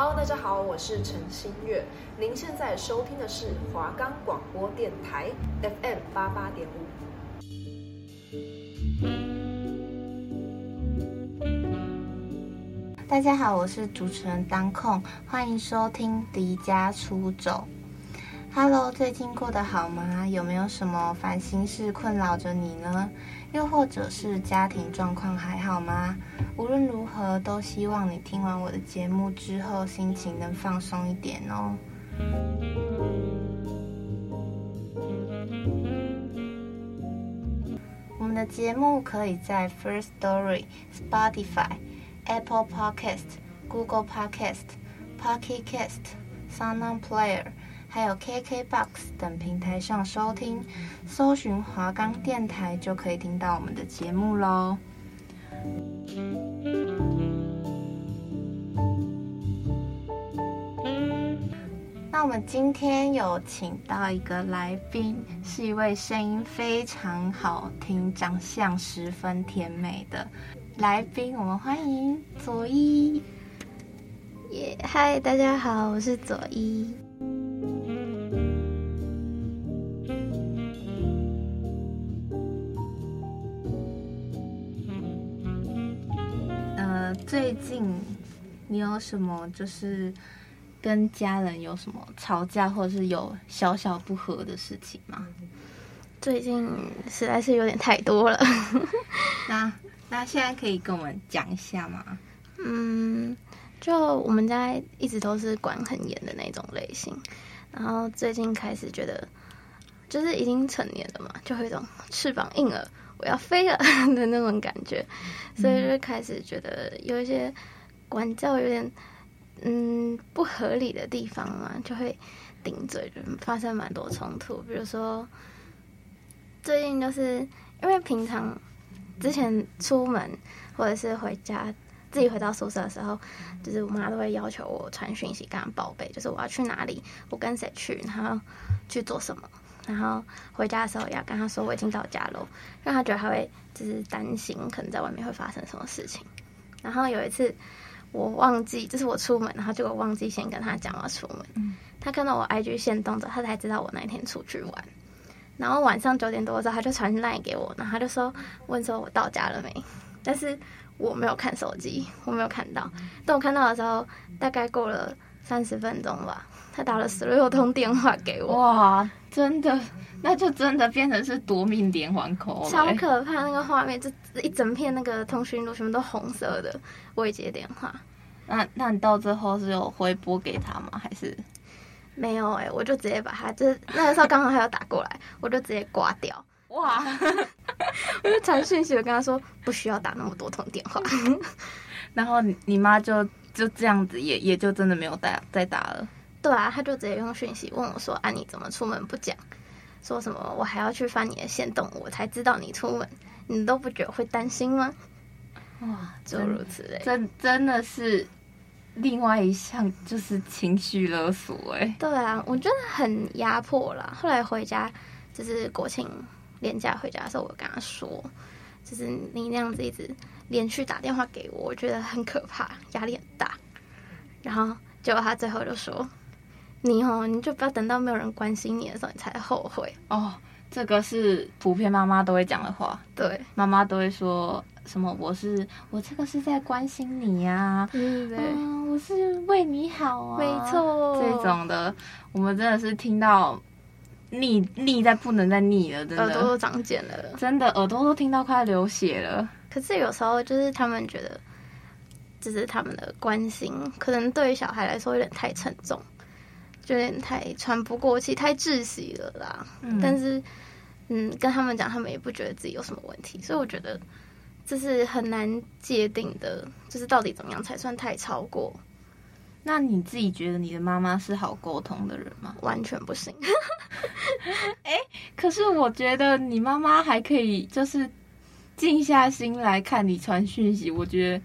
Hello，大家好，我是陈新月。您现在收听的是华冈广播电台 FM 八八点五。大家好，我是主持人当控，欢迎收听《离家出走》。Hello，最近过得好吗？有没有什么烦心事困扰着你呢？又或者是家庭状况还好吗？无论如何，都希望你听完我的节目之后，心情能放松一点哦。我们的节目可以在 First Story、Spotify、Apple Podcast、Google Podcast、Pocket Cast、SoundOn Player。还有 KKBOX 等平台上收听，搜寻华冈电台就可以听到我们的节目喽。那我们今天有请到一个来宾，是一位声音非常好听、长相十分甜美的来宾，我们欢迎佐伊。耶，嗨，大家好，我是佐伊。最近你有什么就是跟家人有什么吵架，或者是有小小不和的事情吗？最近实在是有点太多了。那那现在可以跟我们讲一下吗？嗯，就我们家一直都是管很严的那种类型，然后最近开始觉得，就是已经成年了嘛，就会有一种翅膀硬了。我要飞了 的那种感觉，所以就开始觉得有一些管教有点嗯不合理的地方嘛，就会顶嘴，就发生蛮多冲突。比如说最近就是因为平常之前出门或者是回家自己回到宿舍的时候，就是我妈都会要求我传讯息跟她报备，就是我要去哪里，我跟谁去，然后去做什么。然后回家的时候也要跟他说我已经到家了，让他觉得他会就是担心可能在外面会发生什么事情。然后有一次我忘记，就是我出门，然后结果忘记先跟他讲我要出门。嗯。他看到我 IG 线动着，他才知道我那天出去玩。然后晚上九点多的时候，他就传 LINE 给我，然后他就说问说我到家了没？但是我没有看手机，我没有看到。等我看到的时候，大概过了三十分钟吧。他打了十六通电话给我，哇，真的，那就真的变成是夺命连环扣，超可怕！那个画面，就一整片那个通讯录全部都红色的未接电话。那那你到最后是有回拨给他吗？还是没有、欸？哎，我就直接把他，就是那个时候刚好他要打过来，我就直接挂掉。哇！我就传讯息，我跟他说不需要打那么多通电话。然后你你妈就就这样子也，也也就真的没有打再打了。对啊，他就直接用讯息问我说：“啊，你怎么出门不讲？说什么我还要去翻你的线动，我才知道你出门，你都不觉得会担心吗？”哇，诸如此类，真真的是另外一项就是情绪勒索哎。对啊，我真的很压迫啦。后来回家就是国庆连假回家的时候，我跟他说，就是你那样子一直连续打电话给我，我觉得很可怕，压力很大。然后结果他最后就说。你哦，你就不要等到没有人关心你的时候，你才后悔哦。这个是普遍妈妈都会讲的话。对，妈妈都会说什么？我是我这个是在关心你呀、啊，对对对、嗯，我是为你好啊，没错。这种的，我们真的是听到腻腻在不能再腻了，真的耳朵都长茧了，真的耳朵都听到快流血了。可是有时候就是他们觉得，这是他们的关心，可能对于小孩来说有点太沉重。就有点太喘不过气，太窒息了啦。嗯、但是，嗯，跟他们讲，他们也不觉得自己有什么问题，所以我觉得这是很难界定的，就是到底怎么样才算太超过。那你自己觉得你的妈妈是好沟通的人吗？完全不行。哎、欸，可是我觉得你妈妈还可以，就是静下心来看你传讯息，我觉得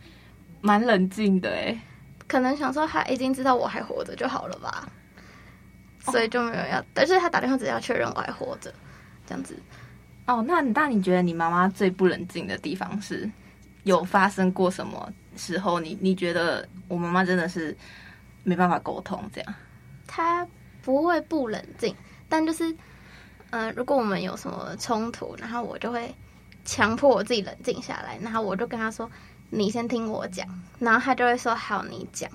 蛮冷静的。哎，可能想说他已经知道我还活着就好了吧。所以就没有要，哦、但是他打电话只要确认我还活着，这样子。哦，那那你觉得你妈妈最不冷静的地方是有发生过什么时候？你你觉得我妈妈真的是没办法沟通这样？他不会不冷静，但就是，嗯、如果我们有什么冲突，然后我就会强迫我自己冷静下来，然后我就跟他说：“你先听我讲。”然后他就会说：“好，你讲。”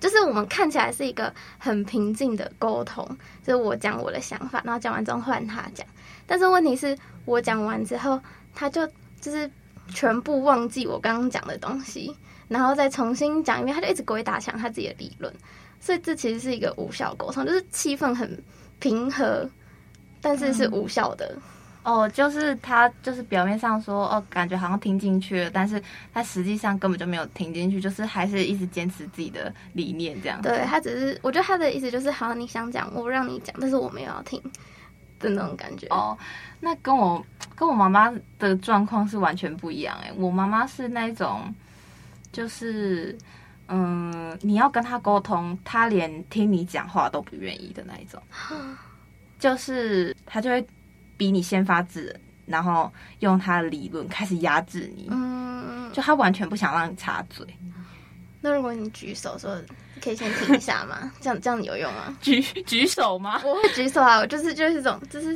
就是我们看起来是一个很平静的沟通，就是我讲我的想法，然后讲完之后换他讲。但是问题是我讲完之后，他就就是全部忘记我刚刚讲的东西，然后再重新讲一遍，他就一直鬼打墙他自己的理论。所以这其实是一个无效沟通，就是气氛很平和，但是是无效的。嗯、哦，就是他就是表面上说哦，感觉好像听进去了，但是他实际上根本就没有听进去，就是还是一直坚持自己的理念这样。对，他只是，我觉得他的意思就是，好，你想讲，我让你讲，但是我没有要听的那种感觉。哦，那跟我跟我妈妈的状况是完全不一样哎，我妈妈是那种，就是。嗯，你要跟他沟通，他连听你讲话都不愿意的那一种，就是他就会比你先发制人，然后用他的理论开始压制你。嗯，就他完全不想让你插嘴。那如果你举手说，可以先停一下吗？这样这样有用吗？举举手吗？我会举手啊，我就是就是这种，就是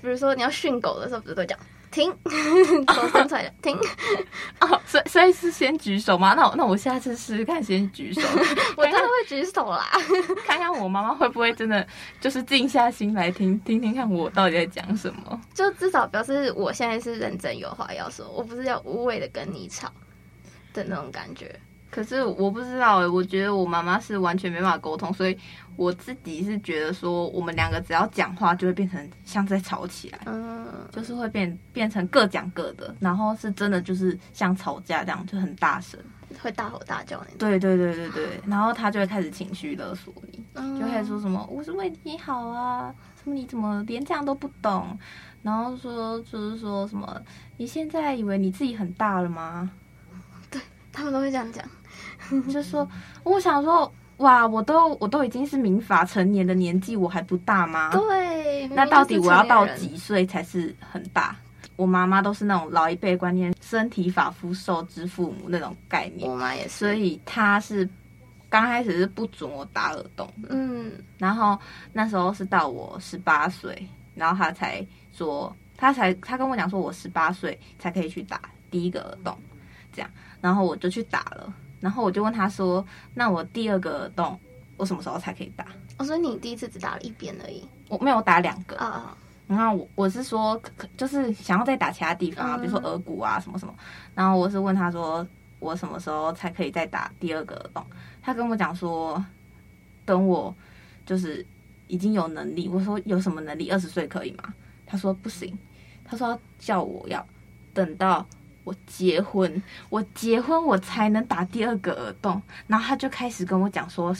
比如说你要训狗的时候，不是都讲。停，手伸出来停。哦，所以所以是先举手吗？那我那我下次试试看，先举手。我真的会举手啦，看看我妈妈会不会真的就是静下心来听听听看我到底在讲什么。就至少表示我现在是认真有话要说，我不是要无谓的跟你吵的那种感觉。可是我不知道哎，我觉得我妈妈是完全没办法沟通，所以我自己是觉得说，我们两个只要讲话就会变成像在吵起来，嗯，就是会变变成各讲各的，然后是真的就是像吵架这样，就很大声，会大吼大叫那种。对对对对对，然后他就会开始情绪勒索你，就开始说什么我是为你好啊，什么你怎么连这样都不懂，然后说就是说什么你现在以为你自己很大了吗？对，他们都会这样讲。就说，我想说，哇，我都我都已经是民法成年的年纪，我还不大吗？对，那到底我要到几岁才是很大？我妈妈都是那种老一辈观念，身体发肤受之父母那种概念。我妈也是，所以她是刚开始是不准我打耳洞，嗯，然后那时候是到我十八岁，然后她才说，她才她跟我讲说，我十八岁才可以去打第一个耳洞，这样，然后我就去打了。然后我就问他说：“那我第二个耳洞，我什么时候才可以打？”我说：“你第一次只打了一边而已，我没有打两个啊。Oh. 然后我我是说，就是想要再打其他地方啊，比如说耳骨啊什么什么。然后我是问他说，我什么时候才可以再打第二个耳洞？他跟我讲说，等我就是已经有能力。我说有什么能力？二十岁可以吗？他说不行。他说叫我要等到。我结婚，我结婚我才能打第二个耳洞，然后他就开始跟我讲说，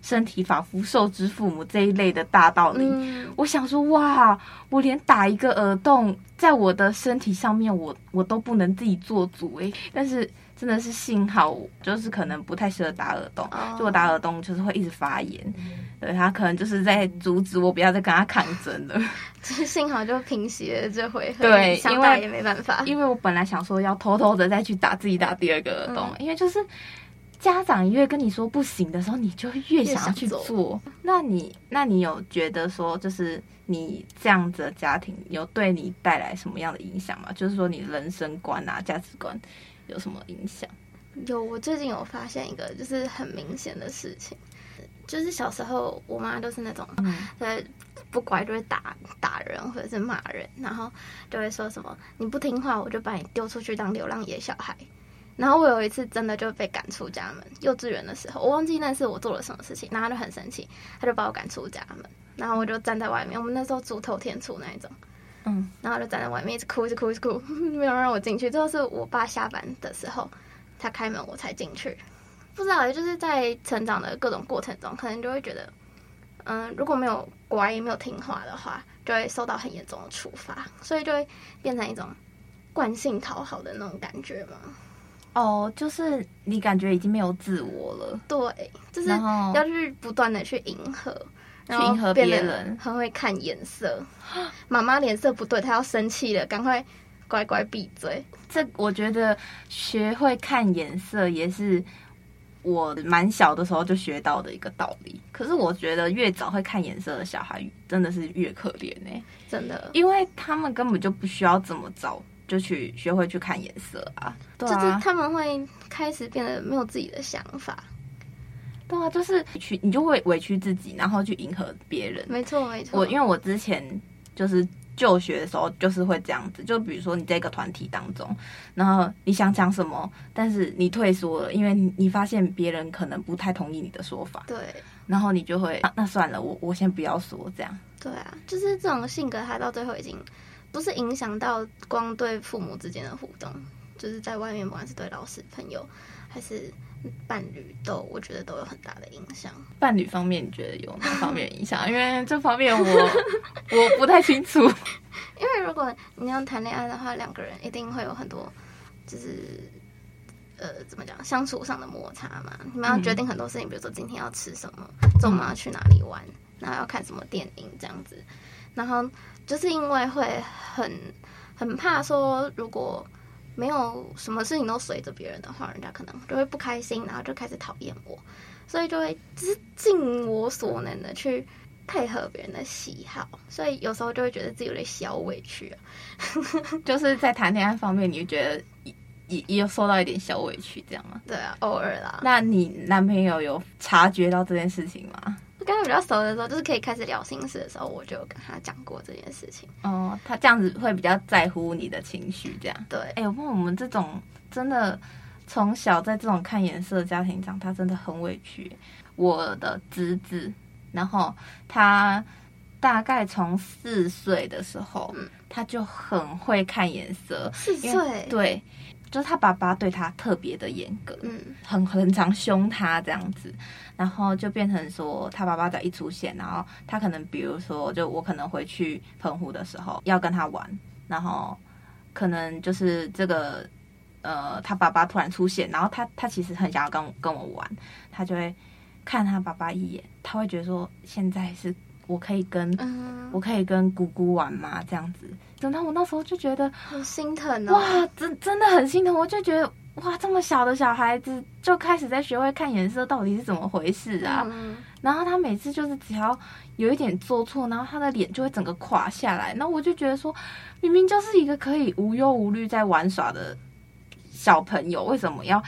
身体仿佛受之父母这一类的大道理。嗯、我想说，哇，我连打一个耳洞在我的身体上面我，我我都不能自己做主诶，但是。真的是幸好，就是可能不太适合打耳洞，就我打耳洞就是会一直发炎，对，他可能就是在阻止我不要再跟他抗争了。就是幸好就平息了这回，对，因为也没办法，因为我本来想说要偷偷的再去打自己打第二个耳洞，因为就是家长越跟你说不行的时候，你就越想要去做。那你那你有觉得说，就是你这样子的家庭有对你带来什么样的影响吗？就是说你人生观啊，价值观。有什么影响？有，我最近有发现一个，就是很明显的事情，就是小时候我妈都是那种，在、嗯、不乖就会打打人或者是骂人，然后就会说什么你不听话，我就把你丢出去当流浪野小孩。然后我有一次真的就被赶出家门，幼稚园的时候，我忘记那是我做了什么事情，然后他就很生气，他就把我赶出家门，然后我就站在外面，我们那时候住透天厝那一种。嗯，然后就站在外面一直哭，一直哭，一直哭，没有让我进去。最后是我爸下班的时候，他开门我才进去。不知道，就是在成长的各种过程中，可能就会觉得，嗯，如果没有乖，没有听话的话，就会受到很严重的处罚，所以就会变成一种惯性讨好的那种感觉嘛。哦，就是你感觉已经没有自我了。对，就是要去不断的去迎合。去迎合别人，很会看颜色。妈妈脸色不对，她要生气了，赶快乖乖闭嘴。这我觉得学会看颜色也是我蛮小的时候就学到的一个道理。可是我觉得越早会看颜色的小孩，真的是越可怜呢、欸。真的，因为他们根本就不需要这么早就去学会去看颜色啊，就是他们会开始变得没有自己的想法。对啊，就是去你就会委屈自己，然后去迎合别人。没错，没错。我因为我之前就是。就学的时候就是会这样子，就比如说你在一个团体当中，然后你想讲什么，但是你退缩了，因为你发现别人可能不太同意你的说法，对，然后你就会，啊、那算了，我我先不要说这样。对啊，就是这种性格，他到最后已经不是影响到光对父母之间的互动，就是在外面不管是对老师、朋友还是。伴侣都，我觉得都有很大的影响。伴侣方面，你觉得有哪方面影响？因为这方面我我不太清楚。因为如果你要谈恋爱的话，两个人一定会有很多，就是呃，怎么讲，相处上的摩擦嘛。你们要决定很多事情，比如说今天要吃什么，周末要去哪里玩，然后要看什么电影这样子。然后就是因为会很很怕说，如果。没有什么事情都随着别人的话，人家可能就会不开心，然后就开始讨厌我，所以就会只是尽我所能的去配合别人的喜好，所以有时候就会觉得自己有点小委屈啊。就是在谈恋爱方面，你觉得也也也有受到一点小委屈，这样吗？对啊，偶尔啦。那你男朋友有察觉到这件事情吗？跟他比较熟的时候，就是可以开始聊心事的时候，我就跟他讲过这件事情。哦，他这样子会比较在乎你的情绪，这样。对，哎、欸，我问我们这种真的从小在这种看颜色的家庭长大，真的很委屈。我的侄子，然后他大概从四岁的时候，嗯、他就很会看颜色。四岁？对。就是他爸爸对他特别的严格，嗯，很很常凶他这样子，然后就变成说他爸爸只要一出现，然后他可能比如说，就我可能回去澎湖的时候要跟他玩，然后可能就是这个呃他爸爸突然出现，然后他他其实很想要跟跟我玩，他就会看他爸爸一眼，他会觉得说现在是。我可以跟、嗯、我可以跟姑姑玩吗？这样子，等到我那时候就觉得好心疼哦。哇，真真的很心疼。我就觉得哇，这么小的小孩子就开始在学会看颜色，到底是怎么回事啊？嗯、然后他每次就是只要有一点做错，然后他的脸就会整个垮下来。那我就觉得说，明明就是一个可以无忧无虑在玩耍的小朋友，为什么要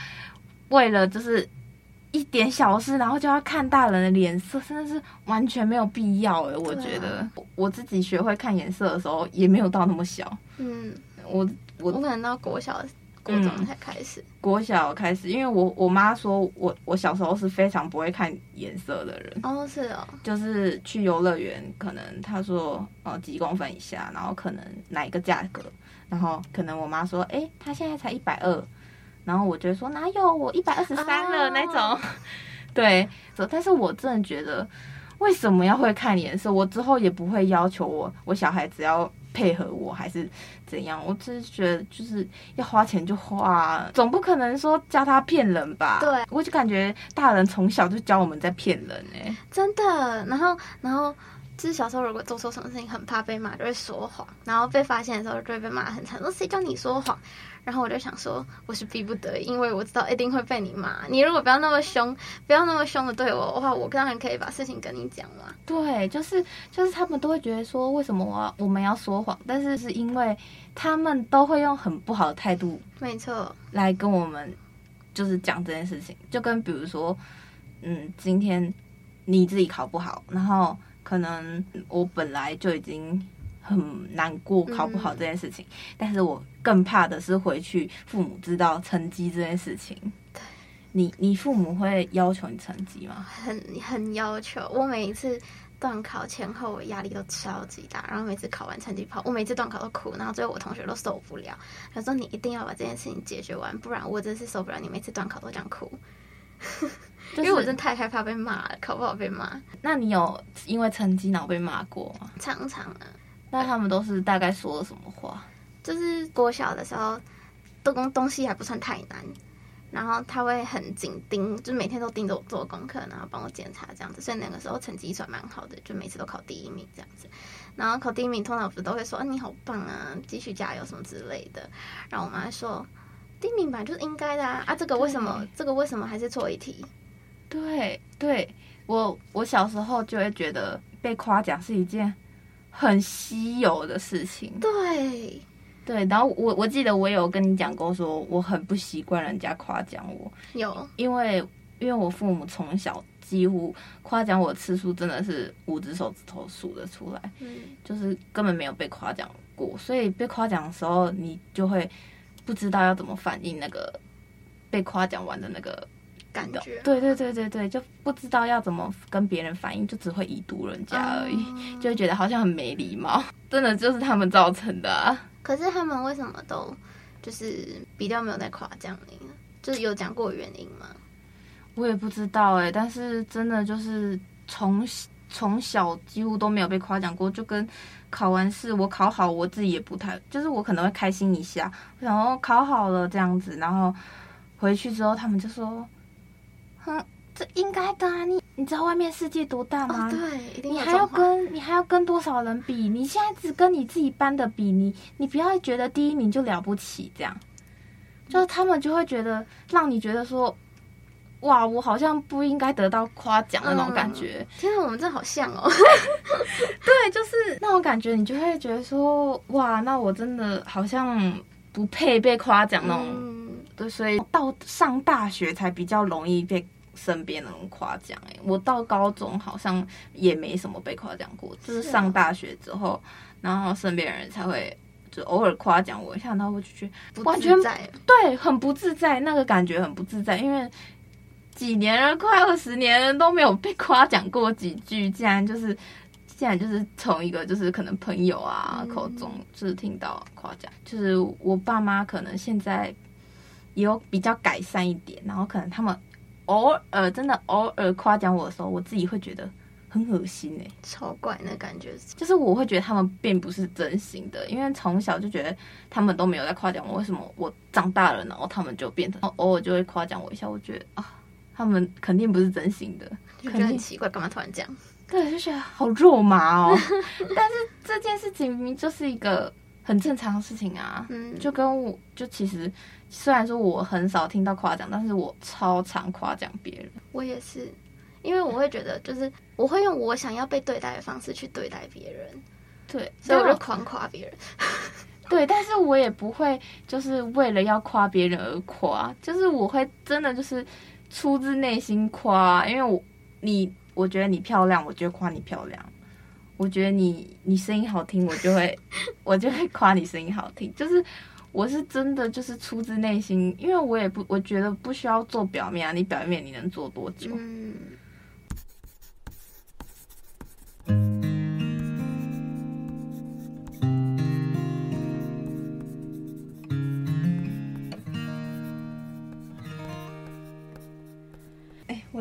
为了就是？一点小事，然后就要看大人的脸色，真的是完全没有必要哎！我觉得、啊、我自己学会看颜色的时候，也没有到那么小。嗯，我我我可能到国小、国中才开始。嗯、国小开始，因为我我妈说我我小时候是非常不会看颜色的人。哦，是哦，就是去游乐园，可能她说呃几公分以下，然后可能哪一个价格，然后可能我妈说，哎，她现在才一百二。然后我就说哪有我一百二十三了那种，oh. 对，但是我真的觉得为什么要会看颜色？我之后也不会要求我我小孩子要配合我还是怎样，我只是觉得就是要花钱就花，总不可能说教他骗人吧？对，我就感觉大人从小就教我们在骗人哎、欸，真的。然后然后就是小时候如果做错什么事情很怕被骂，就会说谎，然后被发现的时候就会被骂很惨，说谁叫你说谎？然后我就想说，我是逼不得已，因为我知道一定会被你骂。你如果不要那么凶，不要那么凶的对我的话，我当然可以把事情跟你讲嘛。对，就是就是他们都会觉得说，为什么我我们要说谎？但是是因为他们都会用很不好的态度，没错，来跟我们就是讲这件事情。就跟比如说，嗯，今天你自己考不好，然后可能我本来就已经。很难过考不好这件事情，嗯、但是我更怕的是回去父母知道成绩这件事情。对，你你父母会要求你成绩吗？很很要求，我每一次段考前后我压力都超级大，然后每次考完成绩不好，我每次段考都哭，然后最后我同学都受不了，他说你一定要把这件事情解决完，不然我真是受不了你每次段考都这样哭。就是、因为我真的太害怕被骂了，考不好被骂。那你有因为成绩然后被骂过吗？常常啊。那他们都是大概说了什么话？就是国小的时候，东东西还不算太难，然后他会很紧盯，就每天都盯着我做功课，然后帮我检查这样子。所以那个时候成绩算蛮好的，就每次都考第一名这样子。然后考第一名，通常不是都会说：“啊，你好棒啊，继续加油什么之类的。”然后我妈说：“第一名本来就是应该的啊！啊，这个为什么？这个为什么还是错一题？对对，我我小时候就会觉得被夸奖是一件很稀有的事情。对对，然后我我记得我有跟你讲过，说我很不习惯人家夸奖我。有，因为因为我父母从小几乎夸奖我次数真的是五只手指头数得出来，嗯，就是根本没有被夸奖过，所以被夸奖的时候，你就会不知道要怎么反应那个被夸奖完的那个。感觉对对对对对，就不知道要怎么跟别人反应，就只会已读人家而已，嗯、就会觉得好像很没礼貌。真的就是他们造成的啊。可是他们为什么都就是比较没有在夸奖你呢？就是有讲过原因吗？我也不知道哎、欸，但是真的就是从从小几乎都没有被夸奖过，就跟考完试我考好，我自己也不太，就是我可能会开心一下，然后考好了这样子，然后回去之后他们就说。哼，这应该的啊！你你知道外面世界多大吗？哦、对，你还要跟你还要跟多少人比？你现在只跟你自己班的比，你你不要觉得第一名就了不起，这样，就是他们就会觉得让你觉得说，哇，我好像不应该得到夸奖的那种感觉。嗯、天啊，我们真的好像哦！对，就是那种感觉，你就会觉得说，哇，那我真的好像不配被夸奖那种。嗯、对，所以到上大学才比较容易被。身边的人夸奖哎，我到高中好像也没什么被夸奖过，就是上大学之后，然后身边人才会就偶尔夸奖我一下，然后我就觉得完全对，很不自在，那个感觉很不自在，因为几年了，快二十年了都没有被夸奖过几句，竟然就是现在就是从一个就是可能朋友啊口中就是听到夸奖，就是我爸妈可能现在也有比较改善一点，然后可能他们。偶尔真的偶尔夸奖我的时候，我自己会觉得很恶心哎、欸，超怪那感觉。就是我会觉得他们并不是真心的，因为从小就觉得他们都没有在夸奖我，为什么我长大了，然后他们就变成偶尔就会夸奖我一下？我觉得啊，他们肯定不是真心的，就觉得很奇怪，干嘛突然这样？对，就觉得好肉麻哦。但是这件事情明明就是一个很正常的事情啊，嗯，就跟我就其实。虽然说我很少听到夸奖，但是我超常夸奖别人。我也是，因为我会觉得，就是我会用我想要被对待的方式去对待别人。对，所以我就狂夸别人。对，但是我也不会就是为了要夸别人而夸，就是我会真的就是出自内心夸，因为我你我觉得你漂亮，我就夸你漂亮；我觉得你你声音好听，我就会我就会夸你声音好听，就是。我是真的就是出自内心，因为我也不，我觉得不需要做表面啊，你表面你能做多久？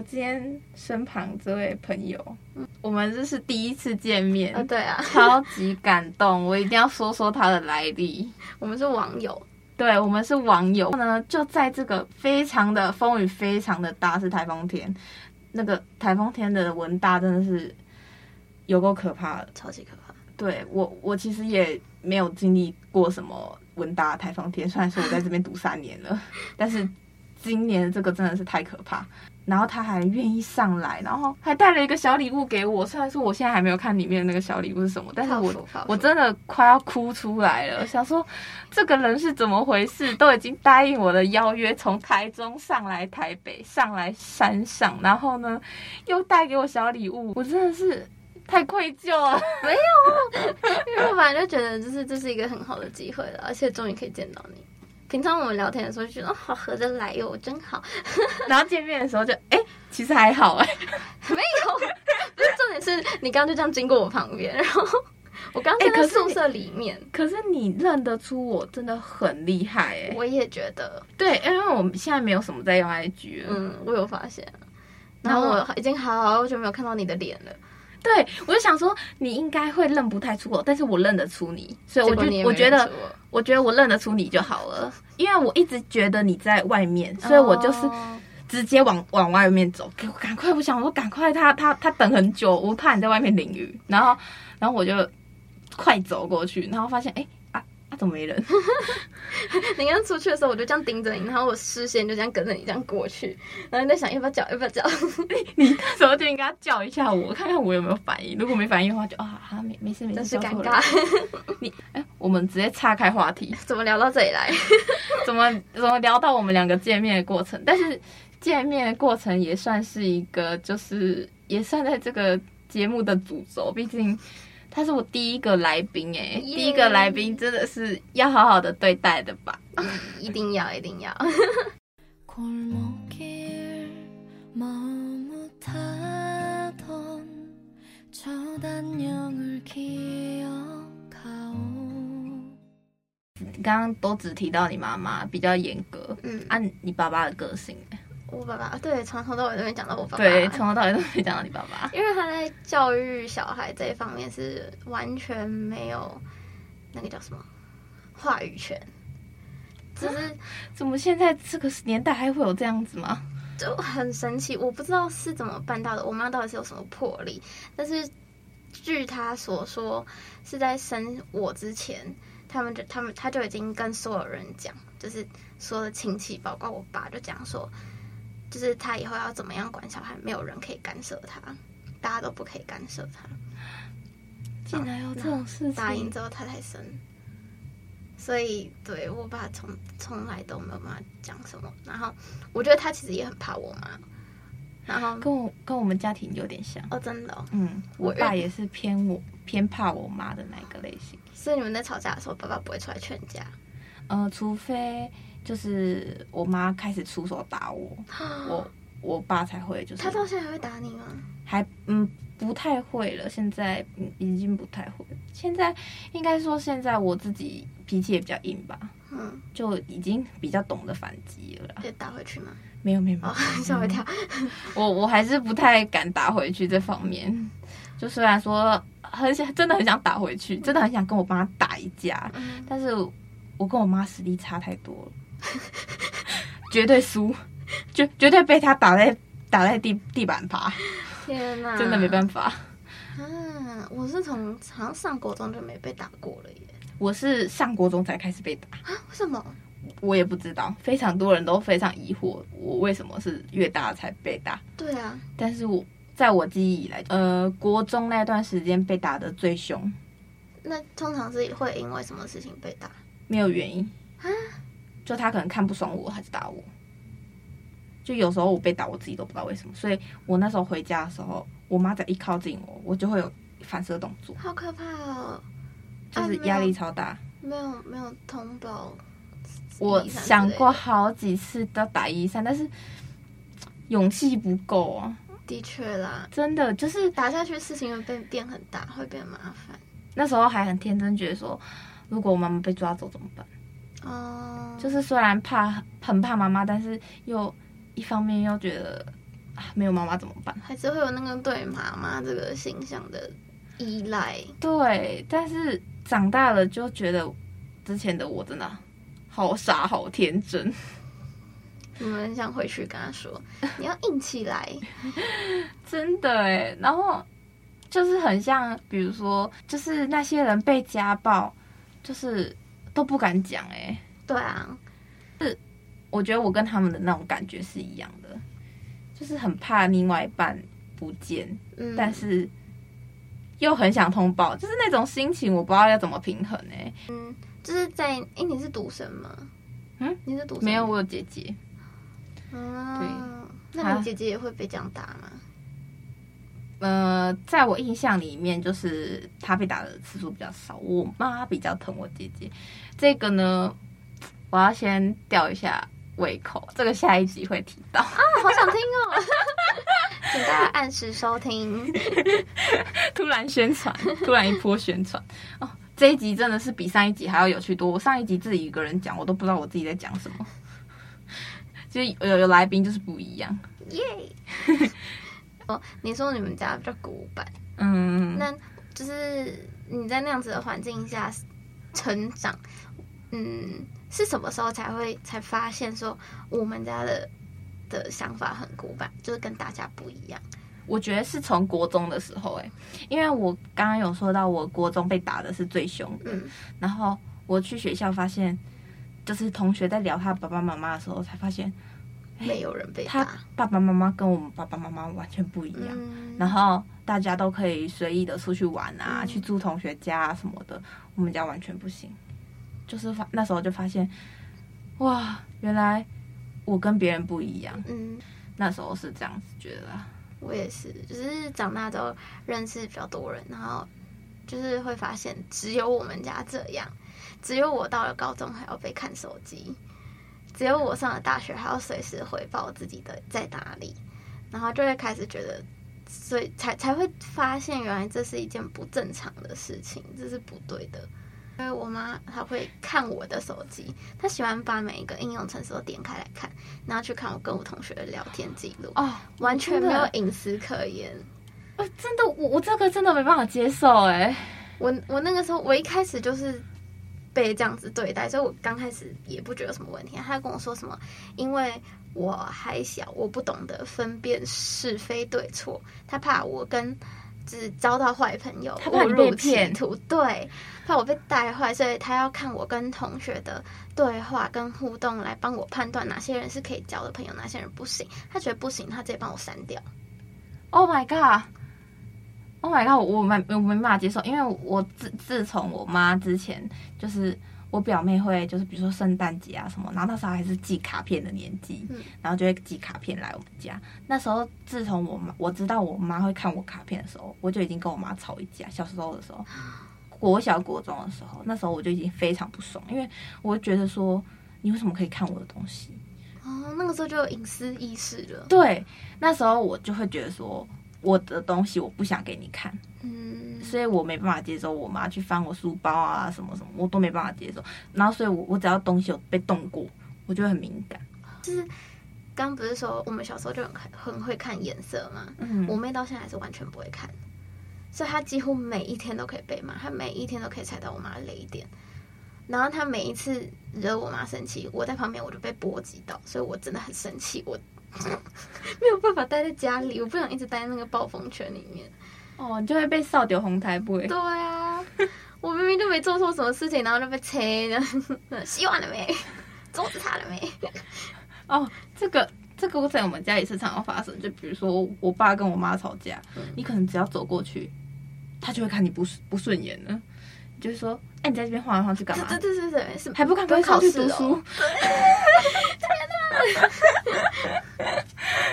今天身旁这位朋友。我们这是第一次见面啊，对啊，超级感动，我一定要说说他的来历。我们是网友，对，我们是网友呢，就在这个非常的风雨非常的大，是台风天，那个台风天的文大真的是有够可怕的，超级可怕。对，我，我其实也没有经历过什么文大台风天，虽然说我在这边读三年了，但是今年这个真的是太可怕。然后他还愿意上来，然后还带了一个小礼物给我。虽然说我现在还没有看里面那个小礼物是什么，但是我我真的快要哭出来了。想说这个人是怎么回事？都已经答应我的邀约，从台中上来台北，上来山上，然后呢又带给我小礼物，我真的是太愧疚了。没有，因为我本来就觉得就是这是一个很好的机会了，而且终于可以见到你。平常我们聊天的时候就觉得哦，好合得来哟，真好。然后见面的时候就哎、欸，其实还好哎，没有。不是重点是你刚刚就这样经过我旁边，然后我刚刚在宿舍里面、欸可。可是你认得出我真的很厉害哎，我也觉得。对，因为我们现在没有什么在用 IG 了。嗯，我有发现。然后我已经好久没有看到你的脸了。对，我就想说你应该会认不太出我，但是我认得出你，所以我就我觉得，我。觉得我认得出你就好了，因为我一直觉得你在外面，所以我就是直接往往外面走，给我赶快，我想说赶快他，他他他等很久，我怕你在外面淋雨，然后然后我就快走过去，然后发现哎啊没人？你刚出去的时候，我就这样盯着你，然后我视线就这样跟着你这样过去，然后你在想要不要叫，要不要叫？你那时候就应该叫一下我，看看我有没有反应。如果没反应的话就，就啊哈，没没事没事，真是尴尬。你哎、欸，我们直接岔开话题，怎么聊到这里来？怎么怎么聊到我们两个见面的过程？但是见面的过程也算是一个，就是也算在这个节目的主轴，毕竟。他是我第一个来宾哎，第一个来宾真的是要好好的对待的吧？一定要，一定要。刚刚都只提到你妈妈比较严格，嗯，按、啊、你爸爸的个性我爸爸对，从头到尾都没讲到我爸爸。对，从头到尾都没讲到你爸爸。因为他在教育小孩这一方面是完全没有那个叫什么话语权。只是怎么现在这个年代还会有这样子吗？就很神奇，我不知道是怎么办到的。我妈到底是有什么魄力？但是据她所说，是在生我之前，他们就他们他就已经跟所有人讲，就是所有的亲戚，包括我爸，就讲说。就是他以后要怎么样管小孩，没有人可以干涉他，大家都不可以干涉他。竟然有这种事情！答应之后他才生，所以对我爸从从来都没有办法讲什么。然后我觉得他其实也很怕我妈，然后跟我跟我们家庭有点像哦，真的、哦。嗯，我爸也是偏我偏怕我妈的那个类型。所以你们在吵架的时候，爸爸不会出来劝架？呃，除非。就是我妈开始出手打我，我我爸才会就是。他到现在还会打你吗？还嗯不太会了，现在嗯已经不太会了。现在应该说现在我自己脾气也比较硬吧，嗯，就已经比较懂得反击了。可以打回去吗？没有没有，吓我一跳。我我还是不太敢打回去这方面。就虽然说很想，真的很想打回去，真的很想跟我爸打一架，嗯，但是我跟我妈实力差太多了。绝对输，绝绝对被他打在打在地地板爬。天哪，真的没办法。嗯，我是从好像上国中就没被打过了耶。我是上国中才开始被打啊？为什么？我也不知道，非常多人都非常疑惑，我为什么是越大才被打？对啊，但是我在我记忆以来，呃，国中那段时间被打的最凶。那通常是会因为什么事情被打？没有原因啊。就他可能看不爽我，还是打我。就有时候我被打，我自己都不知道为什么。所以我那时候回家的时候，我妈在一靠近我，我就会有反射动作。好可怕哦！就是压力超大。啊、没有没有通报。我想过好几次要打一三，但是勇气不够啊。的确啦，真的就是打下去，事情会变变很大，会变麻烦。那时候还很天真，觉得说如果我妈妈被抓走怎么办？哦、oh.，就是虽然怕很怕妈妈，但是又一方面又觉得啊，没有妈妈怎么办？还是会有那个对妈妈这个形象的依赖。对，但是长大了就觉得之前的我真的好傻好天真。我们想回去跟他说，你要硬起来，真的哎。然后就是很像，比如说，就是那些人被家暴，就是。都不敢讲哎、欸，对啊，是我觉得我跟他们的那种感觉是一样的，就是很怕另外一半不见，嗯，但是又很想通报，就是那种心情，我不知道要怎么平衡哎、欸。嗯，就是在哎、欸，你是独生吗？嗯，你是独生？没有，我有姐姐。嗯，对，那你姐姐也会被这样打吗？呃，在我印象里面，就是他被打的次数比较少，我妈比较疼我姐姐。这个呢，我要先吊一下胃口，这个下一集会提到啊，好想听哦，请大家按时收听。突然宣传，突然一波宣传哦，这一集真的是比上一集还要有趣多。我上一集自己一个人讲，我都不知道我自己在讲什么，就有有来宾就是不一样，耶!哦，你说你们家比较古板，嗯，那就是你在那样子的环境下成长，嗯，是什么时候才会才发现说我们家的的想法很古板，就是跟大家不一样？我觉得是从国中的时候，哎，因为我刚刚有说到，我国中被打的是最凶的，嗯，然后我去学校发现，就是同学在聊他爸爸妈妈的时候，才发现没有人被打。他爸爸妈妈跟我们爸爸妈妈完全不一样。嗯、然后大家都可以随意的出去玩啊，嗯、去住同学家啊什么的，我们家完全不行。就是发那时候就发现，哇，原来我跟别人不一样。嗯，那时候是这样子觉得。我也是，就是长大之后认识比较多人，然后就是会发现只有我们家这样，只有我到了高中还要被看手机，只有我上了大学还要随时回报自己的在哪里，然后就会开始觉得，所以才才会发现原来这是一件不正常的事情，这是不对的。因为我妈她会看我的手机，她喜欢把每一个应用程式都点开来看，然后去看我跟我同学的聊天记录。哦，完全没有隐私可言。哦，真的，我我这个真的没办法接受哎。我我那个时候，我一开始就是被这样子对待，所以我刚开始也不觉得有什么问题。他跟我说什么，因为我还小，我不懂得分辨是非对错，他怕我跟。只遭到坏朋友，他怕你被骗，对，怕我被带坏，所以他要看我跟同学的对话跟互动来帮我判断哪些人是可以交的朋友，哪些人不行。他觉得不行，他直接帮我删掉。Oh my god！Oh my god！我没我没办法接受，因为我自自从我妈之前就是。我表妹会就是比如说圣诞节啊什么，然后那时候还是寄卡片的年纪，嗯、然后就会寄卡片来我们家。那时候自从我妈我知道我妈会看我卡片的时候，我就已经跟我妈吵一架。小时候的时候，国小国中的时候，那时候我就已经非常不爽，因为我觉得说你为什么可以看我的东西？哦，那个时候就有隐私意识了。对，那时候我就会觉得说我的东西我不想给你看。嗯，所以我没办法接受我妈去翻我书包啊，什么什么，我都没办法接受。然后，所以我我只要东西有被动过，我就会很敏感。就是刚刚不是说我们小时候就很很会看颜色吗？嗯，我妹到现在还是完全不会看，所以她几乎每一天都可以被骂，她每一天都可以踩到我妈的雷点。然后她每一次惹我妈生气，我在旁边我就被波及到，所以我真的很生气，我 没有办法待在家里，我不想一直待在那个暴风圈里面。哦，你就会被扫掉红台不会？对啊，我明明就没做错什么事情，然后就被切。洗碗 了没？桌子擦了没？哦，这个这个我在我们家也是常常发生。就比如说我爸跟我妈吵架，嗯、你可能只要走过去，他就会看你不不顺眼了。就是说，哎，你在这边晃来晃去干嘛？对对对对，是还不赶快考试读书？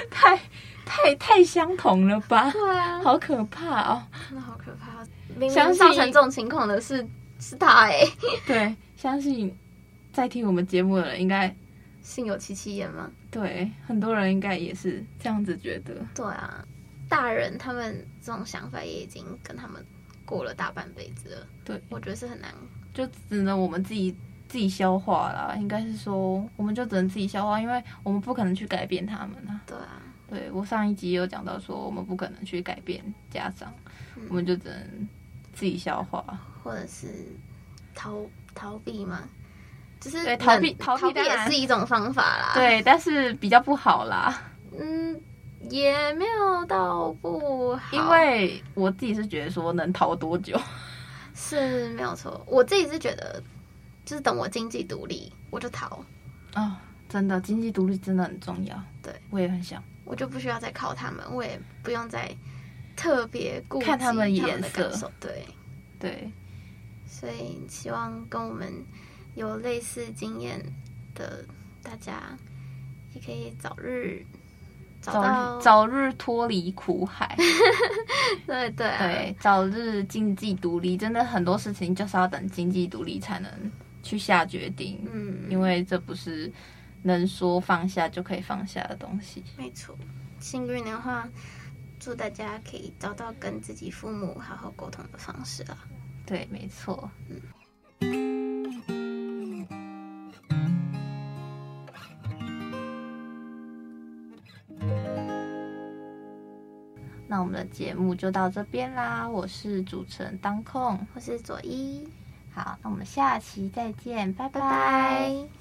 太。太太相同了吧？对啊，好可怕哦！真的好可怕。明明造成这种情况的是是他哎。对，相信在听我们节目的人应该心有戚戚焉吗？对，很多人应该也是这样子觉得。对啊，大人他们这种想法也已经跟他们过了大半辈子了。对，我觉得是很难，就只能我们自己自己消化啦。应该是说，我们就只能自己消化，因为我们不可能去改变他们啊。对啊。对，我上一集有讲到说，我们不可能去改变家长，嗯、我们就只能自己消化，或者是逃逃避嘛，就是逃避逃避也是一种方法啦。对，但是比较不好啦。嗯，也没有到不好，因为我自己是觉得说能逃多久是没有错。我自己是觉得，就是等我经济独立，我就逃。哦，真的，经济独立真的很重要。对，我也很想。我就不需要再靠他们，我也不用再特别顾及看他们颜色。对对，所以希望跟我们有类似经验的大家，也可以早日找到早日脱离苦海。对 对、啊、对，早日经济独立，真的很多事情就是要等经济独立才能去下决定。嗯，因为这不是。能说放下就可以放下的东西，没错。幸运的话，祝大家可以找到跟自己父母好好沟通的方式啊。对，没错。嗯。那我们的节目就到这边啦。我是主持人当控，我是佐伊。好，那我们下期再见，拜拜。拜拜。